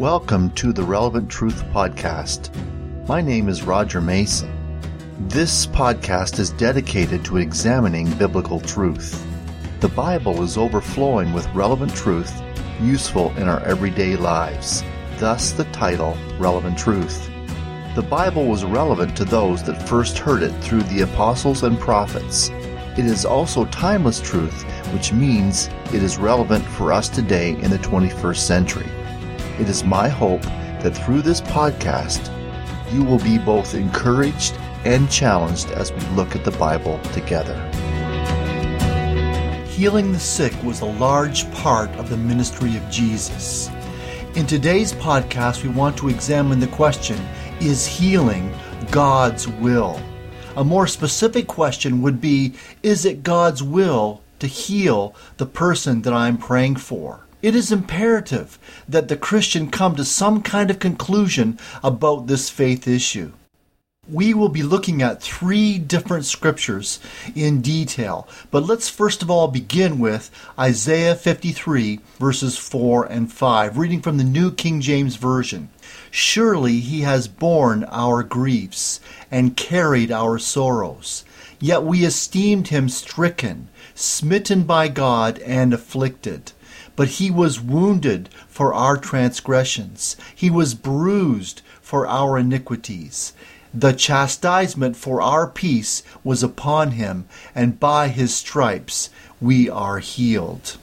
Welcome to the Relevant Truth Podcast. My name is Roger Mason. This podcast is dedicated to examining biblical truth. The Bible is overflowing with relevant truth useful in our everyday lives, thus, the title Relevant Truth. The Bible was relevant to those that first heard it through the apostles and prophets. It is also timeless truth, which means it is relevant for us today in the 21st century. It is my hope that through this podcast, you will be both encouraged and challenged as we look at the Bible together. Healing the sick was a large part of the ministry of Jesus. In today's podcast, we want to examine the question Is healing God's will? A more specific question would be Is it God's will to heal the person that I'm praying for? It is imperative that the Christian come to some kind of conclusion about this faith issue. We will be looking at three different scriptures in detail, but let's first of all begin with Isaiah 53, verses 4 and 5, reading from the New King James Version. Surely he has borne our griefs and carried our sorrows, yet we esteemed him stricken, smitten by God, and afflicted. But he was wounded for our transgressions, he was bruised for our iniquities. The chastisement for our peace was upon him, and by his stripes we are healed.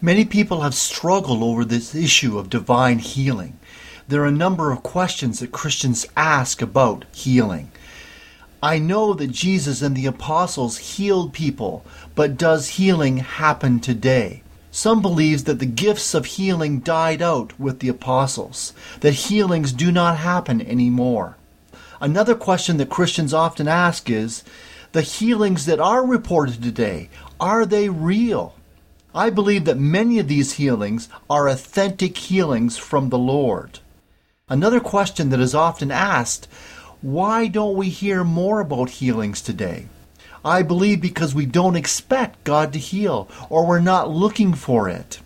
Many people have struggled over this issue of divine healing. There are a number of questions that Christians ask about healing. I know that Jesus and the apostles healed people, but does healing happen today? Some believe that the gifts of healing died out with the apostles, that healings do not happen anymore. Another question that Christians often ask is, the healings that are reported today, are they real? I believe that many of these healings are authentic healings from the Lord. Another question that is often asked, why don't we hear more about healings today? I believe because we don't expect God to heal or we're not looking for it.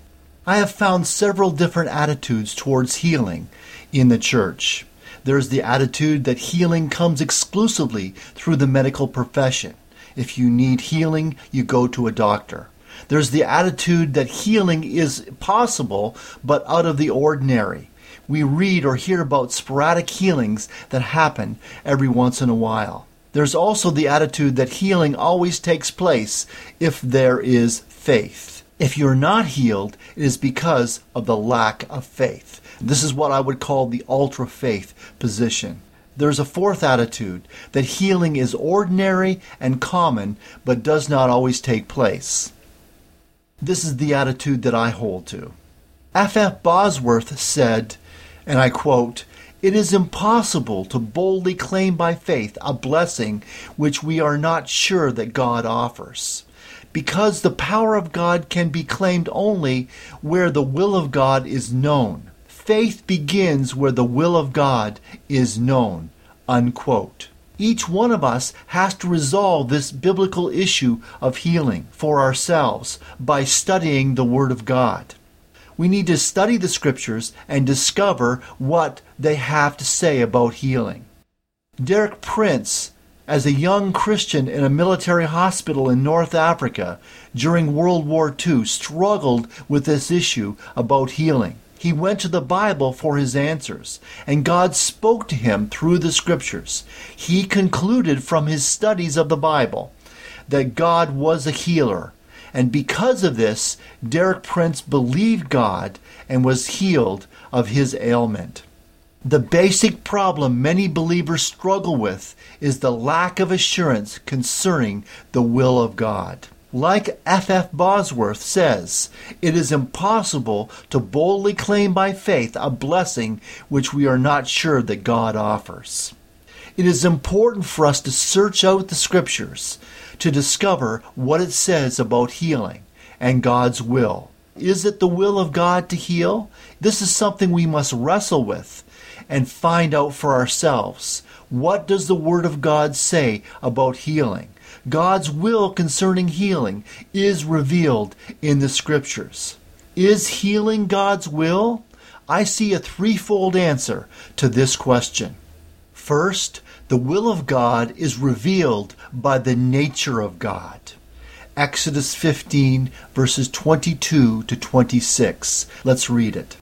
I have found several different attitudes towards healing in the church. There's the attitude that healing comes exclusively through the medical profession. If you need healing, you go to a doctor. There's the attitude that healing is possible but out of the ordinary. We read or hear about sporadic healings that happen every once in a while. There's also the attitude that healing always takes place if there is faith. If you're not healed, it is because of the lack of faith. This is what I would call the ultra faith position. There's a fourth attitude that healing is ordinary and common, but does not always take place. This is the attitude that I hold to. F. F. Bosworth said, and I quote, it is impossible to boldly claim by faith a blessing which we are not sure that God offers. Because the power of God can be claimed only where the will of God is known. Faith begins where the will of God is known. Unquote. Each one of us has to resolve this biblical issue of healing for ourselves by studying the Word of God. We need to study the scriptures and discover what they have to say about healing. Derek Prince, as a young Christian in a military hospital in North Africa during World War II, struggled with this issue about healing. He went to the Bible for his answers, and God spoke to him through the scriptures. He concluded from his studies of the Bible that God was a healer and because of this, Derek Prince believed God and was healed of his ailment. The basic problem many believers struggle with is the lack of assurance concerning the will of God. Like F. F. Bosworth says, it is impossible to boldly claim by faith a blessing which we are not sure that God offers. It is important for us to search out the scriptures to discover what it says about healing and God's will. Is it the will of God to heal? This is something we must wrestle with and find out for ourselves. What does the Word of God say about healing? God's will concerning healing is revealed in the Scriptures. Is healing God's will? I see a threefold answer to this question. First, the will of God is revealed by the nature of God. Exodus 15, verses 22 to 26. Let's read it.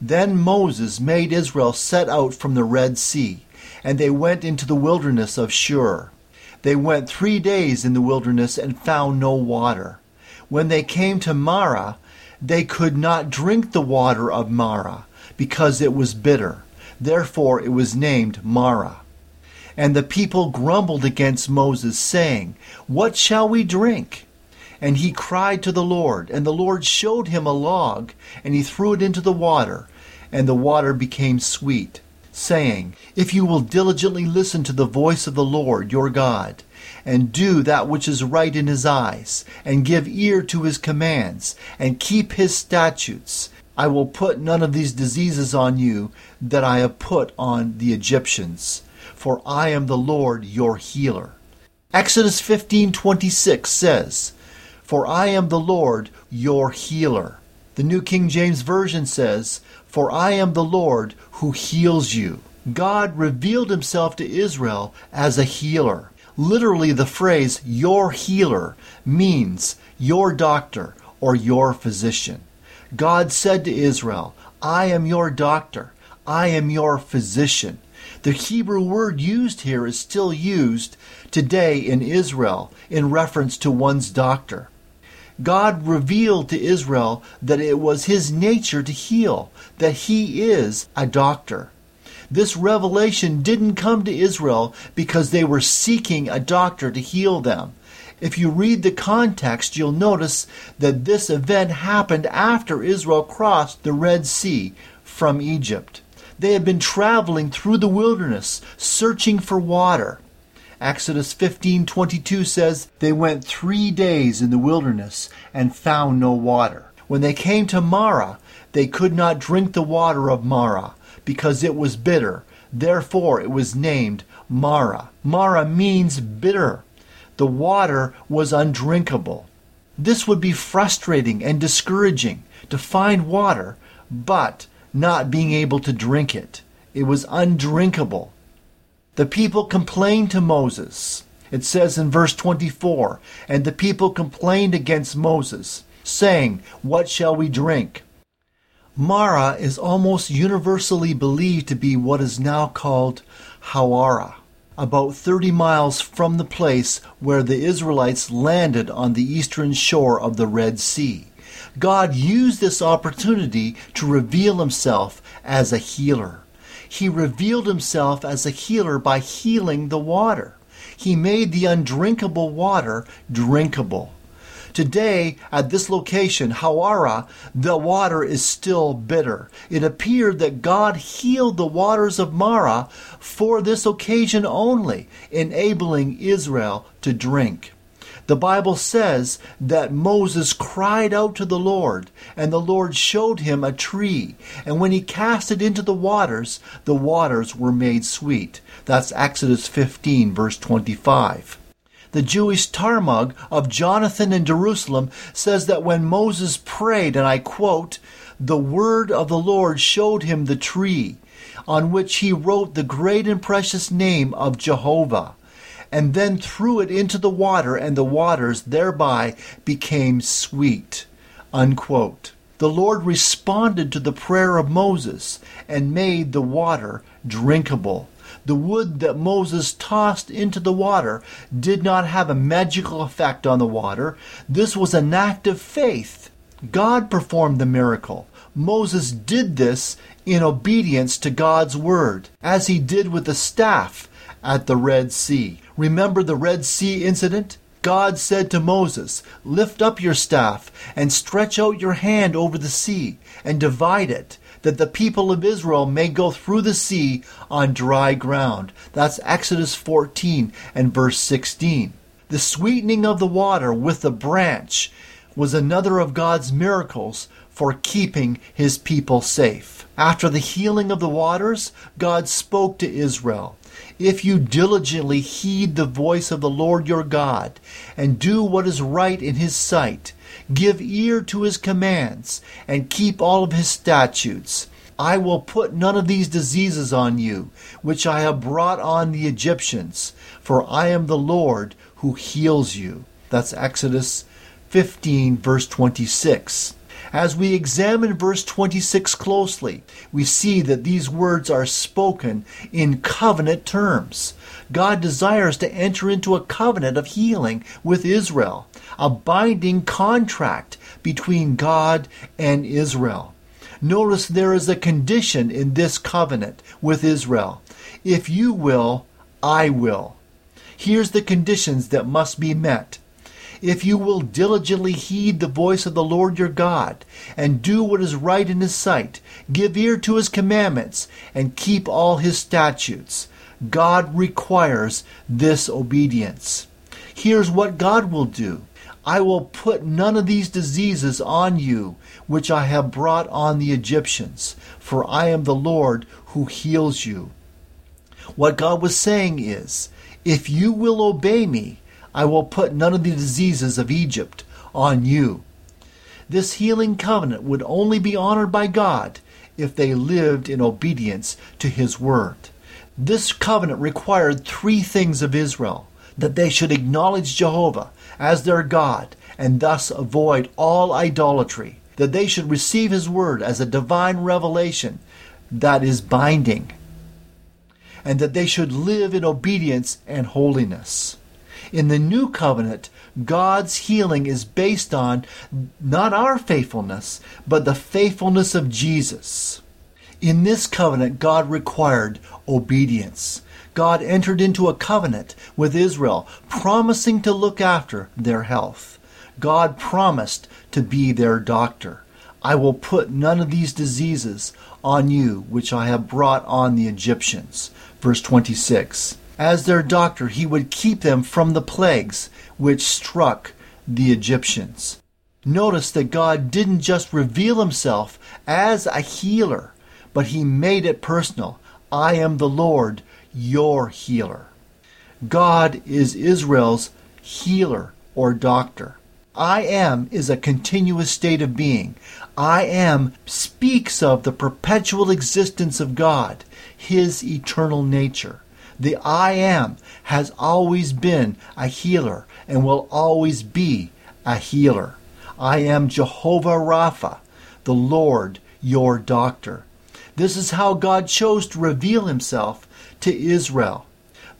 Then Moses made Israel set out from the Red Sea, and they went into the wilderness of Shur. They went three days in the wilderness and found no water. When they came to Marah, they could not drink the water of Marah, because it was bitter. Therefore it was named Marah. And the people grumbled against Moses, saying, What shall we drink? And he cried to the Lord, and the Lord showed him a log, and he threw it into the water, and the water became sweet saying, If you will diligently listen to the voice of the Lord your God, and do that which is right in his eyes, and give ear to his commands, and keep his statutes, I will put none of these diseases on you that I have put on the Egyptians, for I am the Lord your healer. Exodus 15:26 says, "For I am the Lord your healer." The New King James Version says, For I am the Lord who heals you. God revealed himself to Israel as a healer. Literally, the phrase your healer means your doctor or your physician. God said to Israel, I am your doctor. I am your physician. The Hebrew word used here is still used today in Israel in reference to one's doctor. God revealed to Israel that it was his nature to heal, that he is a doctor. This revelation didn't come to Israel because they were seeking a doctor to heal them. If you read the context, you'll notice that this event happened after Israel crossed the Red Sea from Egypt. They had been traveling through the wilderness, searching for water. Exodus 15:22 says, "They went 3 days in the wilderness and found no water. When they came to Marah, they could not drink the water of Marah, because it was bitter. Therefore it was named Marah. Marah means bitter. The water was undrinkable. This would be frustrating and discouraging to find water, but not being able to drink it. It was undrinkable. The people complained to Moses. It says in verse 24, And the people complained against Moses, saying, What shall we drink? Marah is almost universally believed to be what is now called Hawara, about 30 miles from the place where the Israelites landed on the eastern shore of the Red Sea. God used this opportunity to reveal himself as a healer. He revealed himself as a healer by healing the water. He made the undrinkable water drinkable. Today, at this location, Hawara, the water is still bitter. It appeared that God healed the waters of Marah for this occasion only, enabling Israel to drink. The Bible says that Moses cried out to the Lord, and the Lord showed him a tree. And when he cast it into the waters, the waters were made sweet. That's Exodus 15, verse 25. The Jewish Targum of Jonathan in Jerusalem says that when Moses prayed, and I quote, the word of the Lord showed him the tree on which he wrote the great and precious name of Jehovah and then threw it into the water, and the waters thereby became sweet. Unquote. The Lord responded to the prayer of Moses and made the water drinkable. The wood that Moses tossed into the water did not have a magical effect on the water. This was an act of faith. God performed the miracle. Moses did this in obedience to God's word, as he did with the staff at the Red Sea. Remember the Red Sea incident? God said to Moses, Lift up your staff and stretch out your hand over the sea and divide it, that the people of Israel may go through the sea on dry ground. That's Exodus 14 and verse 16. The sweetening of the water with the branch was another of God's miracles for keeping his people safe. After the healing of the waters, God spoke to Israel if you diligently heed the voice of the Lord your God, and do what is right in his sight, give ear to his commands, and keep all of his statutes, I will put none of these diseases on you, which I have brought on the Egyptians, for I am the Lord who heals you. That's Exodus 15, verse 26. As we examine verse 26 closely, we see that these words are spoken in covenant terms. God desires to enter into a covenant of healing with Israel, a binding contract between God and Israel. Notice there is a condition in this covenant with Israel. If you will, I will. Here's the conditions that must be met if you will diligently heed the voice of the Lord your God, and do what is right in his sight, give ear to his commandments, and keep all his statutes. God requires this obedience. Here's what God will do. I will put none of these diseases on you, which I have brought on the Egyptians, for I am the Lord who heals you. What God was saying is, if you will obey me, I will put none of the diseases of Egypt on you. This healing covenant would only be honored by God if they lived in obedience to His word. This covenant required three things of Israel that they should acknowledge Jehovah as their God and thus avoid all idolatry, that they should receive His word as a divine revelation that is binding, and that they should live in obedience and holiness. In the new covenant, God's healing is based on not our faithfulness, but the faithfulness of Jesus. In this covenant, God required obedience. God entered into a covenant with Israel, promising to look after their health. God promised to be their doctor. I will put none of these diseases on you which I have brought on the Egyptians. Verse 26. As their doctor, he would keep them from the plagues which struck the Egyptians. Notice that God didn't just reveal himself as a healer, but he made it personal. I am the Lord, your healer. God is Israel's healer or doctor. I am is a continuous state of being. I am speaks of the perpetual existence of God, his eternal nature. The I am has always been a healer and will always be a healer. I am Jehovah Rapha, the Lord your doctor. This is how God chose to reveal himself to Israel.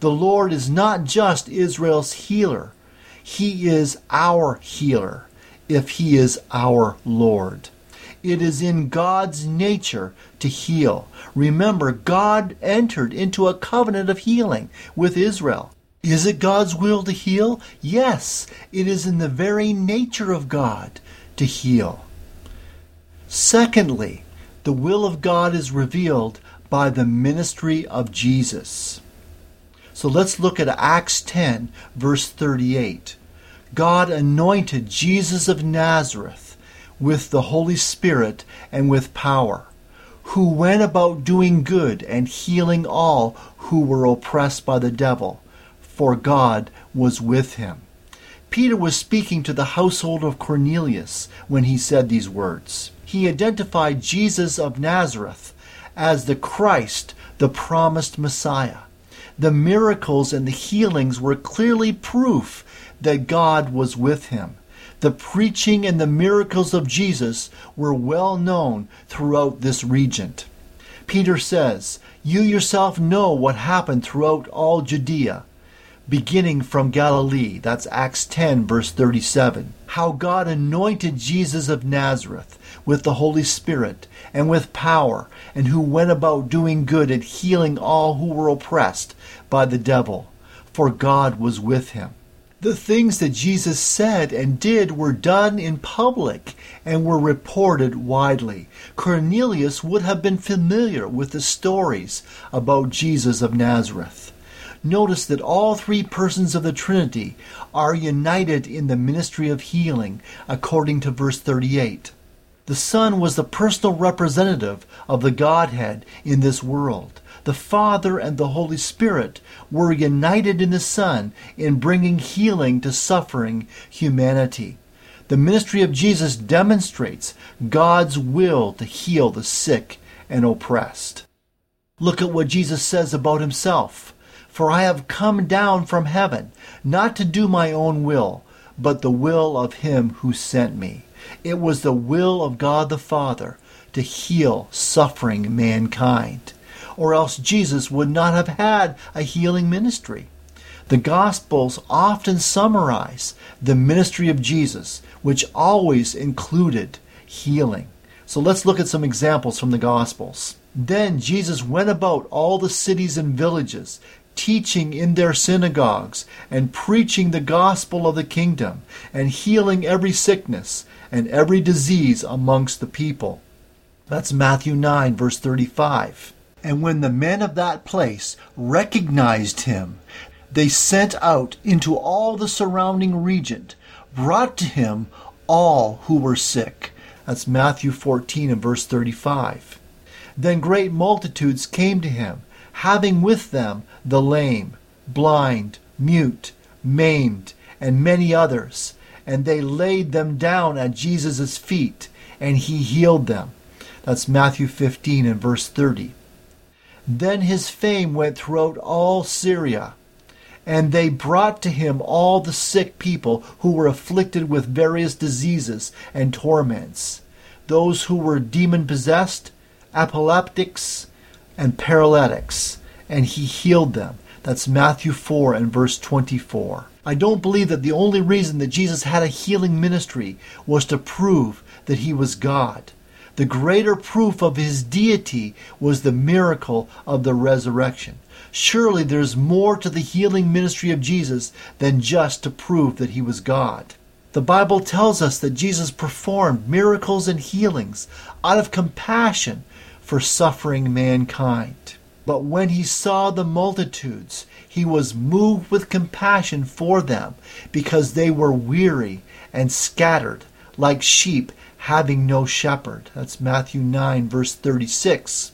The Lord is not just Israel's healer, he is our healer if he is our Lord. It is in God's nature to heal. Remember, God entered into a covenant of healing with Israel. Is it God's will to heal? Yes, it is in the very nature of God to heal. Secondly, the will of God is revealed by the ministry of Jesus. So let's look at Acts 10, verse 38. God anointed Jesus of Nazareth with the Holy Spirit and with power, who went about doing good and healing all who were oppressed by the devil, for God was with him. Peter was speaking to the household of Cornelius when he said these words. He identified Jesus of Nazareth as the Christ, the promised Messiah. The miracles and the healings were clearly proof that God was with him. The preaching and the miracles of Jesus were well known throughout this region. Peter says, You yourself know what happened throughout all Judea, beginning from Galilee. That's Acts 10, verse 37. How God anointed Jesus of Nazareth with the Holy Spirit and with power, and who went about doing good and healing all who were oppressed by the devil, for God was with him. The things that Jesus said and did were done in public and were reported widely. Cornelius would have been familiar with the stories about Jesus of Nazareth. Notice that all three persons of the Trinity are united in the ministry of healing, according to verse 38. The Son was the personal representative of the Godhead in this world the Father and the Holy Spirit were united in the Son in bringing healing to suffering humanity. The ministry of Jesus demonstrates God's will to heal the sick and oppressed. Look at what Jesus says about himself. For I have come down from heaven, not to do my own will, but the will of him who sent me. It was the will of God the Father to heal suffering mankind, or else Jesus would not have had a healing ministry. The Gospels often summarize the ministry of Jesus, which always included healing. So let's look at some examples from the Gospels. Then Jesus went about all the cities and villages, teaching in their synagogues, and preaching the gospel of the kingdom, and healing every sickness and every disease amongst the people. That's Matthew 9, verse 35. And when the men of that place recognized him, they sent out into all the surrounding region, brought to him all who were sick. That's Matthew 14 and verse 35. Then great multitudes came to him, having with them the lame, blind, mute, maimed, and many others, and they laid them down at Jesus' feet, and he healed them. That's Matthew 15 and verse 30. Then his fame went throughout all Syria, and they brought to him all the sick people who were afflicted with various diseases and torments, those who were demon possessed, epileptics, and paralytics, and he healed them. That's Matthew 4 and verse 24. I don't believe that the only reason that Jesus had a healing ministry was to prove that he was God. The greater proof of his deity was the miracle of the resurrection. Surely there's more to the healing ministry of Jesus than just to prove that he was God. The Bible tells us that Jesus performed miracles and healings out of compassion for suffering mankind. But when he saw the multitudes, he was moved with compassion for them, because they were weary and scattered, like sheep having no shepherd. That's Matthew 9, verse 36.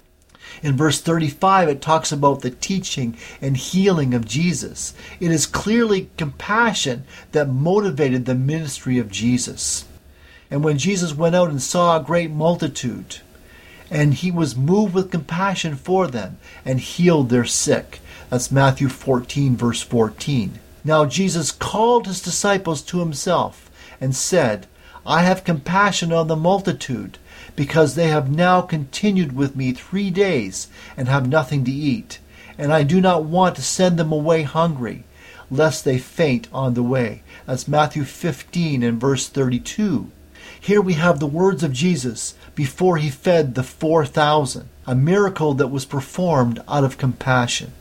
In verse 35, it talks about the teaching and healing of Jesus. It is clearly compassion that motivated the ministry of Jesus. And when Jesus went out and saw a great multitude, and he was moved with compassion for them and healed their sick. That's Matthew 14, verse 14. Now Jesus called his disciples to himself and said, I have compassion on the multitude, because they have now continued with me three days and have nothing to eat. And I do not want to send them away hungry, lest they faint on the way. That's Matthew 15 and verse 32. Here we have the words of Jesus before he fed the 4,000, a miracle that was performed out of compassion.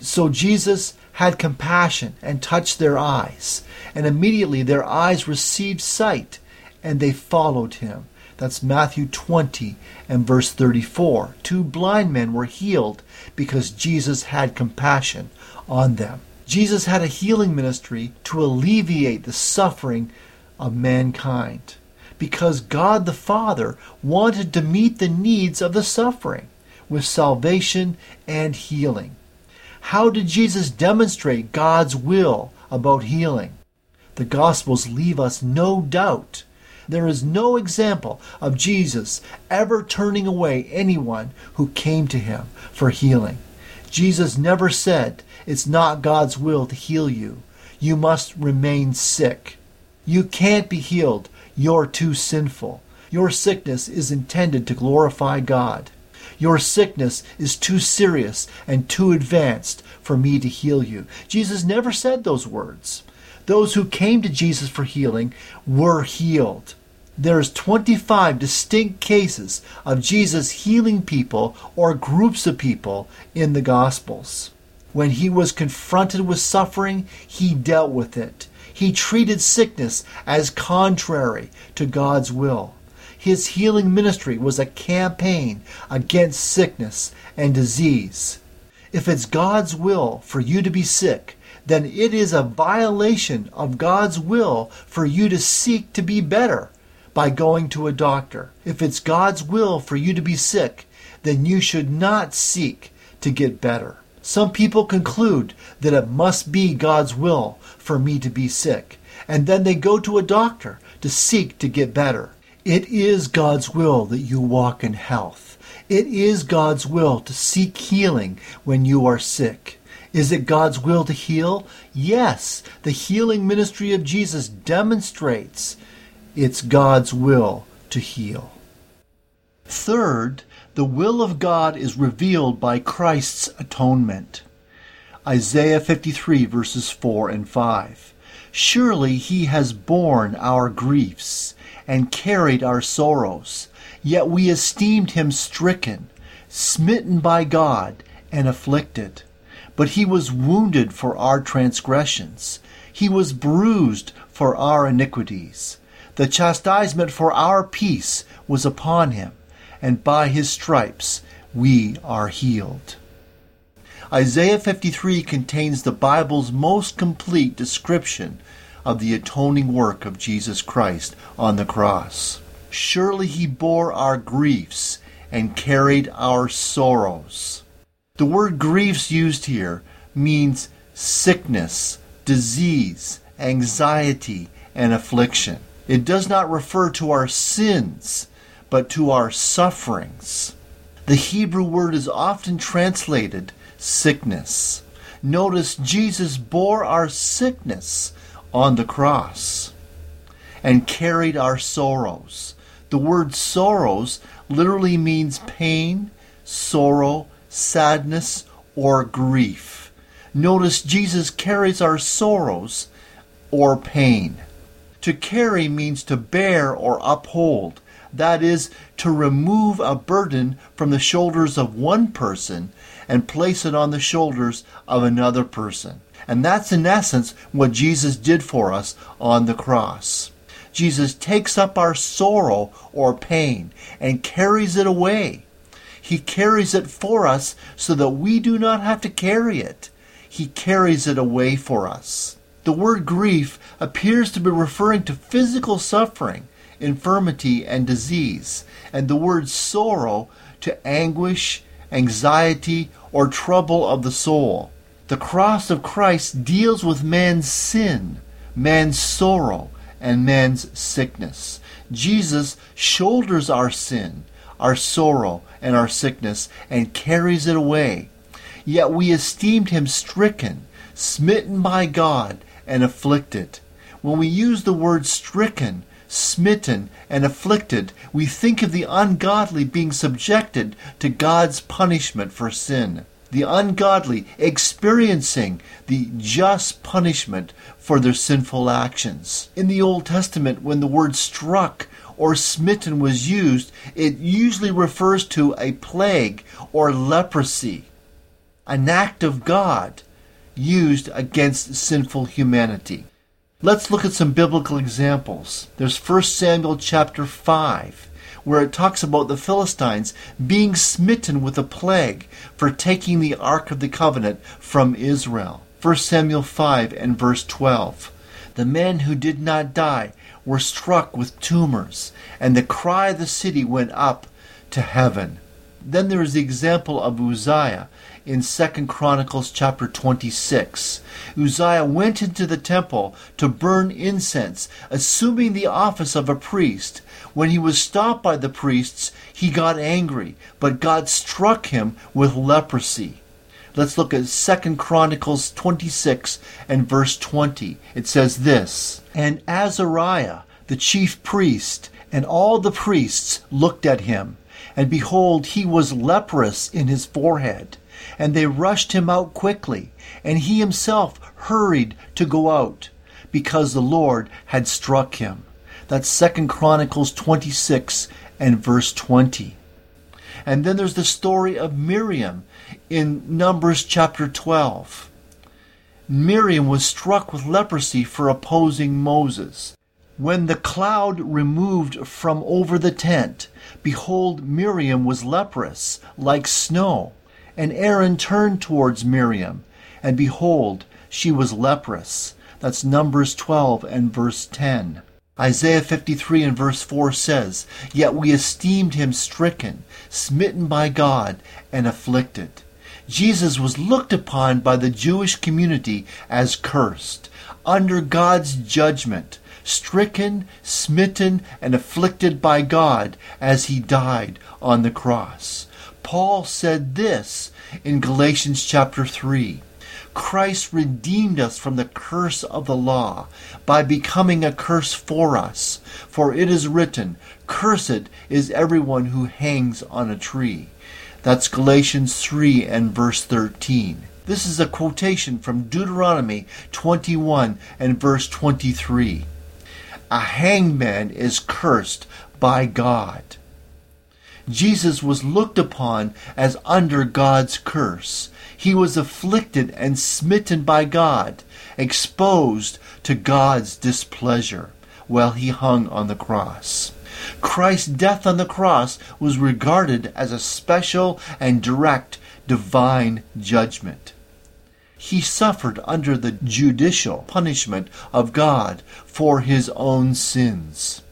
So Jesus had compassion and touched their eyes, and immediately their eyes received sight, and they followed him. That's Matthew 20 and verse 34. Two blind men were healed because Jesus had compassion on them. Jesus had a healing ministry to alleviate the suffering of mankind because God the Father wanted to meet the needs of the suffering with salvation and healing. How did Jesus demonstrate God's will about healing? The Gospels leave us no doubt. There is no example of Jesus ever turning away anyone who came to him for healing. Jesus never said, It's not God's will to heal you. You must remain sick. You can't be healed you're too sinful. Your sickness is intended to glorify God. Your sickness is too serious and too advanced for me to heal you. Jesus never said those words. Those who came to Jesus for healing were healed. There's 25 distinct cases of Jesus healing people or groups of people in the Gospels. When he was confronted with suffering, he dealt with it. He treated sickness as contrary to God's will. His healing ministry was a campaign against sickness and disease. If it's God's will for you to be sick, then it is a violation of God's will for you to seek to be better by going to a doctor. If it's God's will for you to be sick, then you should not seek to get better. Some people conclude that it must be God's will for me to be sick, and then they go to a doctor to seek to get better. It is God's will that you walk in health. It is God's will to seek healing when you are sick. Is it God's will to heal? Yes, the healing ministry of Jesus demonstrates it's God's will to heal. Third, the will of God is revealed by Christ's atonement. Isaiah 53 verses 4 and 5. Surely he has borne our griefs and carried our sorrows, yet we esteemed him stricken, smitten by God, and afflicted. But he was wounded for our transgressions, he was bruised for our iniquities. The chastisement for our peace was upon him, and by his stripes we are healed. Isaiah 53 contains the Bible's most complete description of the atoning work of Jesus Christ on the cross. Surely he bore our griefs and carried our sorrows. The word griefs used here means sickness, disease, anxiety, and affliction. It does not refer to our sins, but to our sufferings. The Hebrew word is often translated sickness. Notice Jesus bore our sickness on the cross and carried our sorrows. The word sorrows literally means pain, sorrow, sadness, or grief. Notice Jesus carries our sorrows or pain. To carry means to bear or uphold. That is, to remove a burden from the shoulders of one person and place it on the shoulders of another person. And that's in essence what Jesus did for us on the cross. Jesus takes up our sorrow or pain and carries it away. He carries it for us so that we do not have to carry it. He carries it away for us. The word grief appears to be referring to physical suffering, infirmity, and disease, and the word sorrow to anguish, anxiety, or trouble of the soul. The cross of Christ deals with man's sin, man's sorrow, and man's sickness. Jesus shoulders our sin, our sorrow, and our sickness, and carries it away. Yet we esteemed him stricken, smitten by God, and afflicted. When we use the word stricken, smitten, and afflicted, we think of the ungodly being subjected to God's punishment for sin the ungodly experiencing the just punishment for their sinful actions. In the Old Testament, when the word struck or smitten was used, it usually refers to a plague or leprosy, an act of God used against sinful humanity. Let's look at some biblical examples. There's 1 Samuel chapter 5 where it talks about the Philistines being smitten with a plague for taking the Ark of the Covenant from Israel. 1 Samuel 5 and verse 12. The men who did not die were struck with tumors, and the cry of the city went up to heaven. Then there is the example of Uzziah in 2 Chronicles chapter 26. Uzziah went into the temple to burn incense, assuming the office of a priest, when he was stopped by the priests, he got angry, but God struck him with leprosy. Let's look at 2 Chronicles 26 and verse 20. It says this And Azariah, the chief priest, and all the priests looked at him, and behold, he was leprous in his forehead. And they rushed him out quickly, and he himself hurried to go out, because the Lord had struck him. That's Second Chronicles 26 and verse 20. And then there's the story of Miriam in Numbers chapter 12. Miriam was struck with leprosy for opposing Moses. When the cloud removed from over the tent, behold, Miriam was leprous, like snow. And Aaron turned towards Miriam, and behold, she was leprous. That's Numbers 12 and verse 10. Isaiah 53 and verse 4 says, Yet we esteemed him stricken, smitten by God, and afflicted. Jesus was looked upon by the Jewish community as cursed, under God's judgment, stricken, smitten, and afflicted by God as he died on the cross. Paul said this in Galatians chapter 3. Christ redeemed us from the curse of the law by becoming a curse for us. For it is written, Cursed is everyone who hangs on a tree. That's Galatians 3 and verse 13. This is a quotation from Deuteronomy 21 and verse 23. A hangman is cursed by God. Jesus was looked upon as under God's curse. He was afflicted and smitten by God, exposed to God's displeasure while he hung on the cross. Christ's death on the cross was regarded as a special and direct divine judgment. He suffered under the judicial punishment of God for his own sins.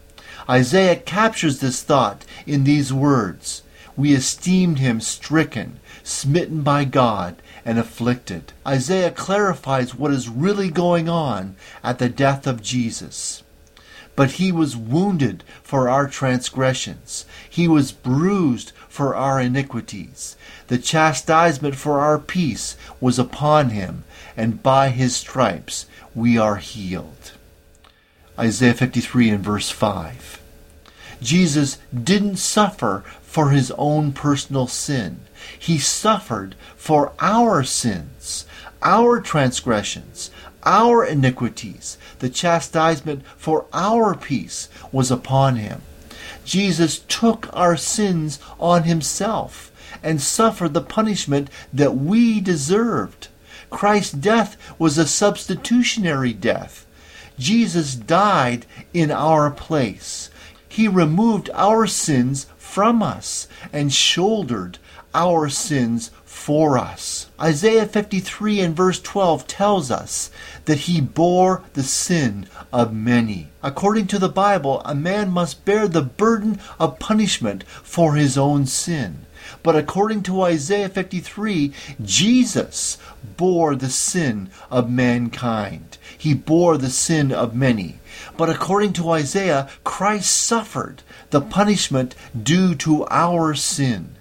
Isaiah captures this thought in these words We esteemed him stricken, smitten by God, and afflicted. Isaiah clarifies what is really going on at the death of Jesus. But he was wounded for our transgressions, he was bruised for our iniquities. The chastisement for our peace was upon him, and by his stripes we are healed. Isaiah 53 and verse 5. Jesus didn't suffer for his own personal sin. He suffered for our sins, our transgressions, our iniquities. The chastisement for our peace was upon him. Jesus took our sins on himself and suffered the punishment that we deserved. Christ's death was a substitutionary death. Jesus died in our place. He removed our sins from us and shouldered our sins for us. Isaiah 53 and verse 12 tells us that he bore the sin of many. According to the Bible, a man must bear the burden of punishment for his own sin. But according to Isaiah 53, Jesus bore the sin of mankind. He bore the sin of many. But according to Isaiah, Christ suffered the punishment due to our sin.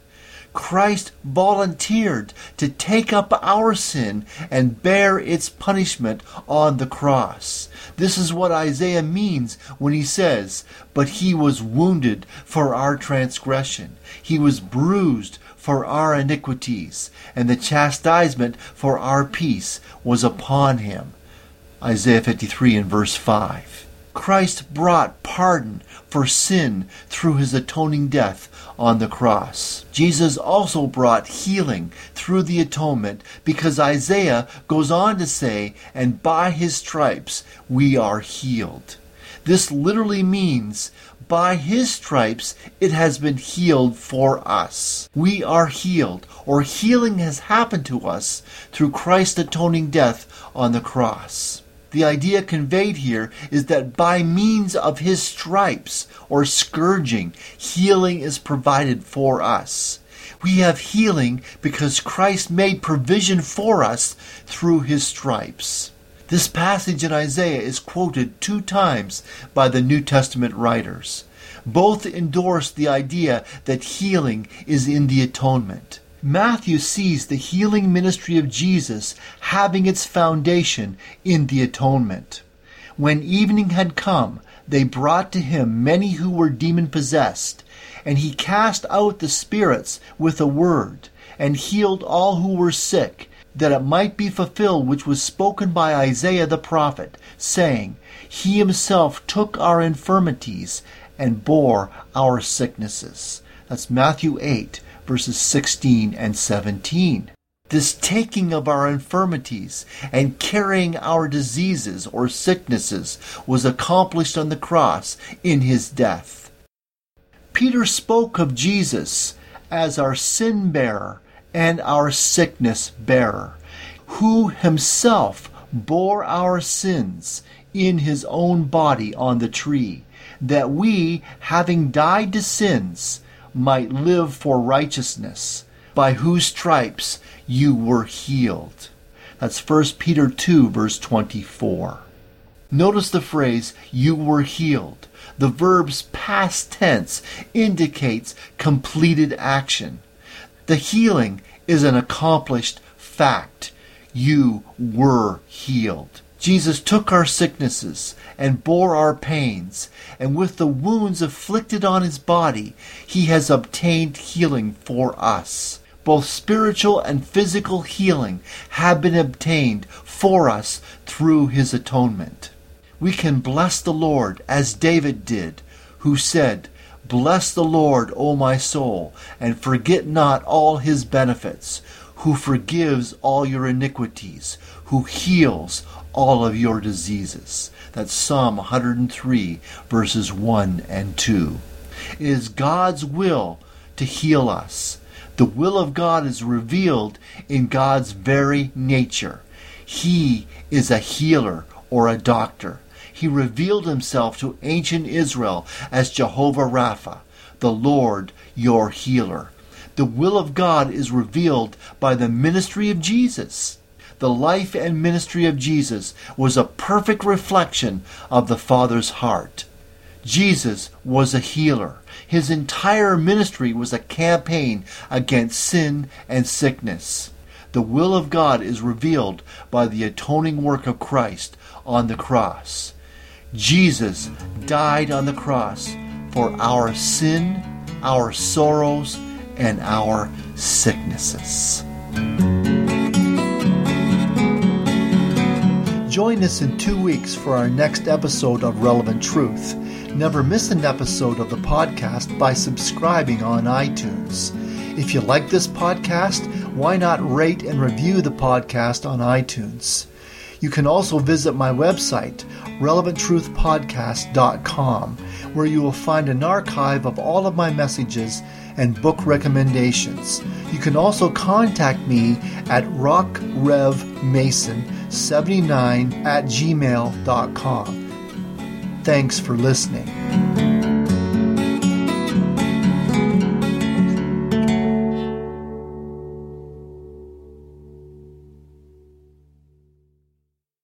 Christ volunteered to take up our sin and bear its punishment on the cross. This is what Isaiah means when he says, But he was wounded for our transgression, he was bruised for our iniquities, and the chastisement for our peace was upon him. Isaiah 53 and verse 5. Christ brought pardon for sin through his atoning death on the cross. Jesus also brought healing through the atonement because Isaiah goes on to say, and by his stripes we are healed. This literally means by his stripes it has been healed for us. We are healed, or healing has happened to us through Christ's atoning death on the cross. The idea conveyed here is that by means of his stripes or scourging, healing is provided for us. We have healing because Christ made provision for us through his stripes. This passage in Isaiah is quoted two times by the New Testament writers. Both endorse the idea that healing is in the atonement. Matthew sees the healing ministry of Jesus having its foundation in the atonement. When evening had come, they brought to him many who were demon possessed, and he cast out the spirits with a word, and healed all who were sick, that it might be fulfilled which was spoken by Isaiah the prophet, saying, He himself took our infirmities and bore our sicknesses. That's Matthew 8, verses 16 and 17. This taking of our infirmities and carrying our diseases or sicknesses was accomplished on the cross in his death. Peter spoke of Jesus as our sin bearer and our sickness bearer, who himself bore our sins in his own body on the tree, that we, having died to sins, might live for righteousness, by whose stripes you were healed. That's 1 Peter 2, verse 24. Notice the phrase, you were healed. The verb's past tense indicates completed action. The healing is an accomplished fact. You were healed. Jesus took our sicknesses and bore our pains, and with the wounds afflicted on his body, he has obtained healing for us. Both spiritual and physical healing have been obtained for us through his atonement. We can bless the Lord as David did, who said, Bless the Lord, O my soul, and forget not all his benefits, who forgives all your iniquities, who heals all of your diseases. That's Psalm 103, verses 1 and 2. It is God's will to heal us. The will of God is revealed in God's very nature. He is a healer or a doctor. He revealed himself to ancient Israel as Jehovah Rapha, the Lord your healer. The will of God is revealed by the ministry of Jesus the life and ministry of Jesus was a perfect reflection of the Father's heart. Jesus was a healer. His entire ministry was a campaign against sin and sickness. The will of God is revealed by the atoning work of Christ on the cross. Jesus died on the cross for our sin, our sorrows, and our sicknesses. Join us in two weeks for our next episode of Relevant Truth. Never miss an episode of the podcast by subscribing on iTunes. If you like this podcast, why not rate and review the podcast on iTunes? You can also visit my website, relevanttruthpodcast.com, where you will find an archive of all of my messages and book recommendations. You can also contact me at rockrevmason79 at gmail.com. Thanks for listening.